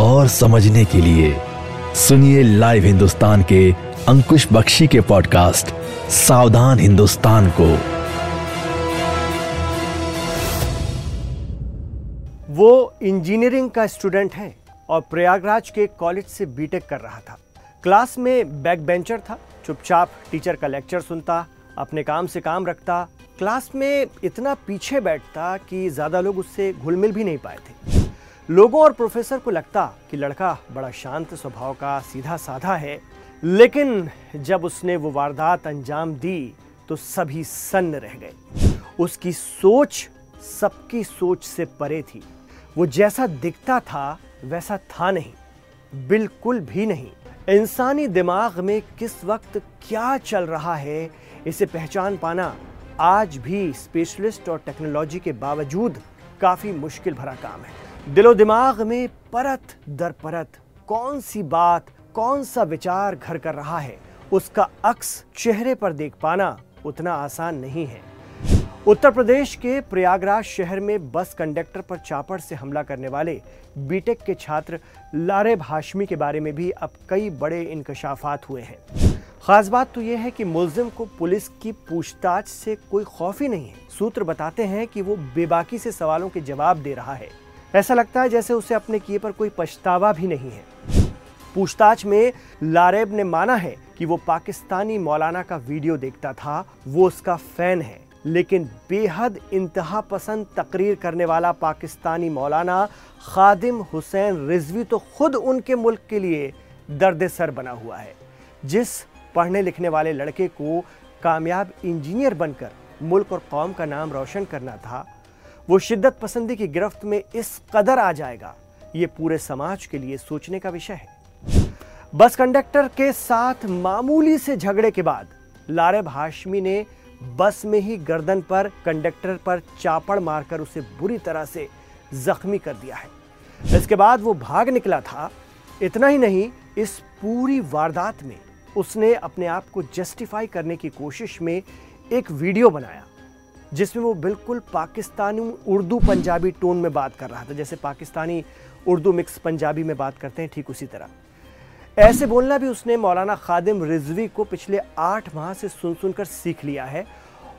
और समझने के लिए सुनिए लाइव हिंदुस्तान के अंकुश बख्शी के पॉडकास्ट सावधान हिंदुस्तान को। वो इंजीनियरिंग का स्टूडेंट है और प्रयागराज के कॉलेज से बीटेक कर रहा था। क्लास में बैक बेंचर था, चुपचाप टीचर का लेक्चर सुनता, अपने काम से काम रखता, क्लास में इतना पीछे बैठता कि ज़्यादा लोग उससे घुलमिल भी नहीं पाए थे। लोगों और प्रोफेसर को लगता कि लड़का बड़ा शांत स्वभाव का सीधा साधा है, लेकिन जब उसने वो वारदात अंजाम दी तो सभी सन्न रह गए। उसकी सोच सबकी सोच से परे थी। वो जैसा दिखता था, वैसा था नहीं, बिल्कुल भी नहीं। इंसानी दिमाग में किस वक्त क्या चल रहा है, इसे पहचान पाना आज भी स्पेशलिस्ट और टेक्नोलॉजी के बावजूद काफ़ी मुश्किल भरा काम है। दिलो दिमाग में परत दर परत, कौन सी बात, कौन सा विचार घर कर रहा है, उसका अक्स चेहरे पर देख पाना उतना आसान नहीं है। उत्तर प्रदेश के प्रयागराज शहर में बस कंडक्टर पर चापड़ से हमला करने वाले बीटेक के छात्र लारेब हाशमी के बारे में भी अब कई बड़े इंकशाफात हुए हैं। खास बात तो यह है कि मुलजिम को पुलिस की पूछताछ से कोई खौफ ही नहीं है। सूत्र बताते हैं कि वो बेबाकी से सवालों के जवाब दे रहा है। ऐसा लगता है जैसे उसे अपने किए पर कोई पछतावा भी नहीं है। पूछताछ में लारेब ने माना है कि वो पाकिस्तानी मौलाना का वीडियो देखता था, वो उसका फ़ैन है। लेकिन बेहद इंतहा पसंद तकरीर करने वाला पाकिस्तानी मौलाना खादिम हुसैन रिजवी तो खुद उनके मुल्क के लिए दर्द सर बना हुआ है। जिस पढ़ने लिखने वाले लड़के को कामयाब इंजीनियर बनकर मुल्क और कौम का नाम रोशन करना था वो शिद्दत पसंदी की गिरफ्त में इस कदर आ जाएगा। ये पूरे समाज के लिए सोचने का विषय है। बस कंडक्टर के साथ मामूली से झगड़े के बाद लारेब हाशमी ने बस में ही गर्दन पर, कंडक्टर पर चापड़ मारकर उसे बुरी तरह से जख्मी कर दिया है। इसके बाद वो भाग निकला था। इतना ही नहीं, इस पूरी वारदात में उसने अपने आप को जस्टिफाई करने की कोशिश में एक वीडियो बनाया। जिसमें वो बिल्कुल पाकिस्तानी उर्दू पंजाबी टोन में बात कर रहा था, जैसे पाकिस्तानी उर्दू मिक्स पंजाबी में बात करते हैं, ठीक उसी तरह। ऐसे बोलना भी उसने मौलाना खादिम रिजवी को पिछले आठ माह से सुन सुनकर सीख लिया है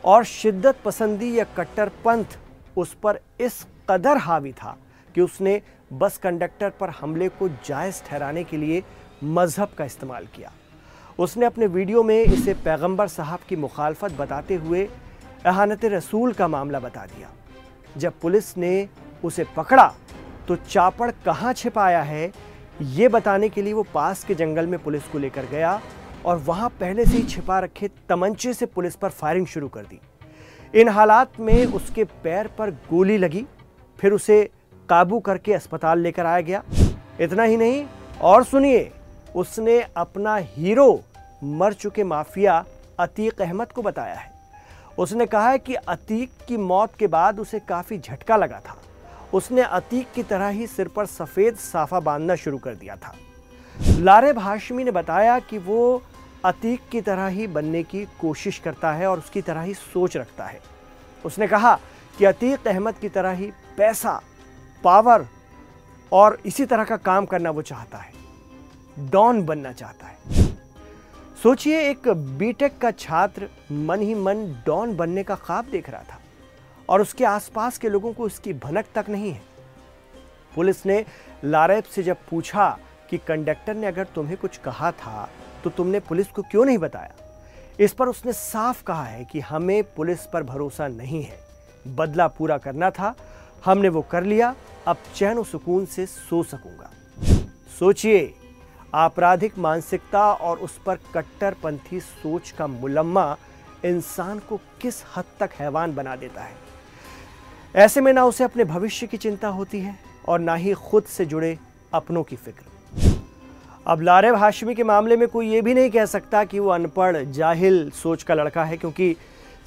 और शिद्दत पसंदी या कट्टरपंथ उस पर इस कदर हावी था कि उसने बस कंडक्टर पर हमले को जायज़ ठहराने के लिए मज़हब का इस्तेमाल किया। उसने अपने वीडियो में इसे पैगंबर साहब की मुखालफत बताते हुए अहानत रसूल का मामला बता दिया। जब पुलिस ने उसे पकड़ा तो चापड़ कहाँ छिपाया है, ये बताने के लिए वो पास के जंगल में पुलिस को लेकर गया और वहाँ पहले से ही छिपा रखे तमंचे से पुलिस पर फायरिंग शुरू कर दी। इन हालात में उसके पैर पर गोली लगी, फिर उसे काबू करके अस्पताल लेकर आया गया। इतना ही नहीं, और सुनिए, उसने अपना हीरो मर चुके माफिया अतीक अहमद को बताया है। उसने कहा है कि अतीक की मौत के बाद उसे काफ़ी झटका लगा था। उसने अतीक की तरह ही सिर पर सफ़ेद साफा बांधना शुरू कर दिया था। लारे हाशमी ने बताया कि वो अतीक की तरह ही बनने की कोशिश करता है और उसकी तरह ही सोच रखता है। उसने कहा कि अतीक अहमद की तरह ही पैसा, पावर और इसी तरह का काम करना वो चाहता है। डॉन बनना चाहता है। सोचिए, एक बीटेक का छात्र मन ही मन डॉन बनने का ख्वाब देख रहा था और उसके आसपास के लोगों को इसकी भनक तक नहीं है। पुलिस ने लारेब से जब पूछा कि कंडक्टर ने अगर तुम्हें कुछ कहा था तो तुमने पुलिस को क्यों नहीं बताया? इस पर उसने साफ़ कहा है कि हमें पुलिस पर भरोसा नहीं है। बदला पूरा करना था, हमने वो कर लिया, अब चैन सुकून से सो सकूँगा। सोचिए आपराधिक मानसिकता और उस पर कट्टरपंथी सोच का मुलम्मा इंसान को किस हद तक हैवान बना देता है? ऐसे में ना उसे अपने भविष्य की चिंता होती है और ना ही खुद से जुड़े अपनों की फ़िक्र। अब लारेब हाशमी के मामले में कोई ये भी नहीं कह सकता कि वो अनपढ़, जाहिल सोच का लड़का है, क्योंकि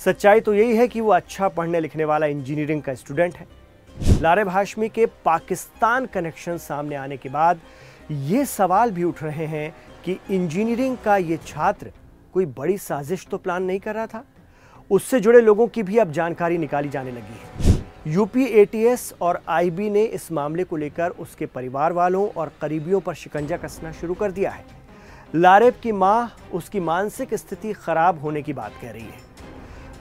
सच्चाई तो यही है कि वो अच्छा पढ़ने लिखने वाला इंजीनियरिंग का स्टूडेंट है। लारेब हाशमी के पाकिस्तान कनेक्शन सामने आने के बाद ये सवाल भी उठ रहे हैं कि इंजीनियरिंग का ये छात्र कोई बड़ी साजिश तो प्लान नहीं कर रहा था? उससे जुड़े लोगों की भी अब जानकारी निकाली जाने लगी है। यूपी एटीएस और आईबी ने इस मामले को लेकर उसके परिवार वालों और करीबियों पर शिकंजा कसना शुरू कर दिया है। लारेब की माँ उसकी मानसिक स्थिति खराब होने की बात कह रही है।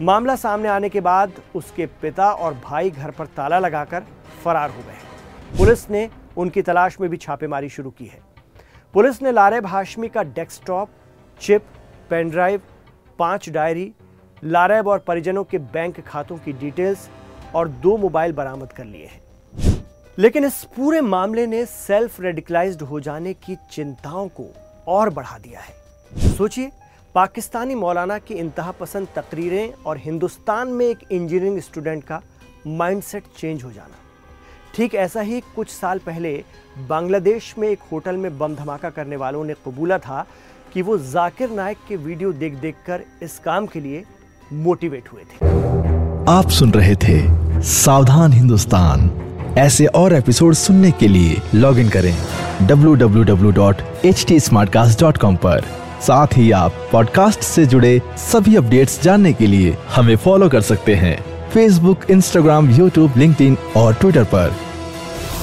मामला सामने आने के बाद उसके पिता और भाई घर पर ताला लगाकर फरार हो गए। पुलिस ने उनकी तलाश में भी छापेमारी शुरू की है। पुलिस ने लारेब हाशमी का डेस्कटॉप, चिप पेनड्राइव पाँच डायरी, लारेब और परिजनों के बैंक खातों की डिटेल्स और दो मोबाइल बरामद कर लिए हैं। लेकिन इस पूरे मामले ने सेल्फ रेडिकलाइज्ड हो जाने की चिंताओं को और बढ़ा दिया है। सोचिए, पाकिस्तानी मौलाना की इंतहा पसंद तकरीरें और हिंदुस्तान में एक इंजीनियरिंग स्टूडेंट का माइंडसेट चेंज हो जाना। ठीक ऐसा ही कुछ साल पहले बांग्लादेश में एक होटल में बम धमाका करने वालों ने कबूला था कि वो जाकिर नायक के वीडियो देख देख कर इस काम के लिए मोटिवेट हुए थे। आप सुन रहे थे सावधान हिंदुस्तान। ऐसे और एपिसोड सुनने के लिए लॉग इन करें www.htsmartcast.com पर। साथ ही आप पॉडकास्ट से जुड़े सभी अपडेट्स जानने के लिए हमें फॉलो कर सकते हैं। फेसबुक इंस्टाग्राम यूट्यूब लिंक्डइन और ट्विटर पर।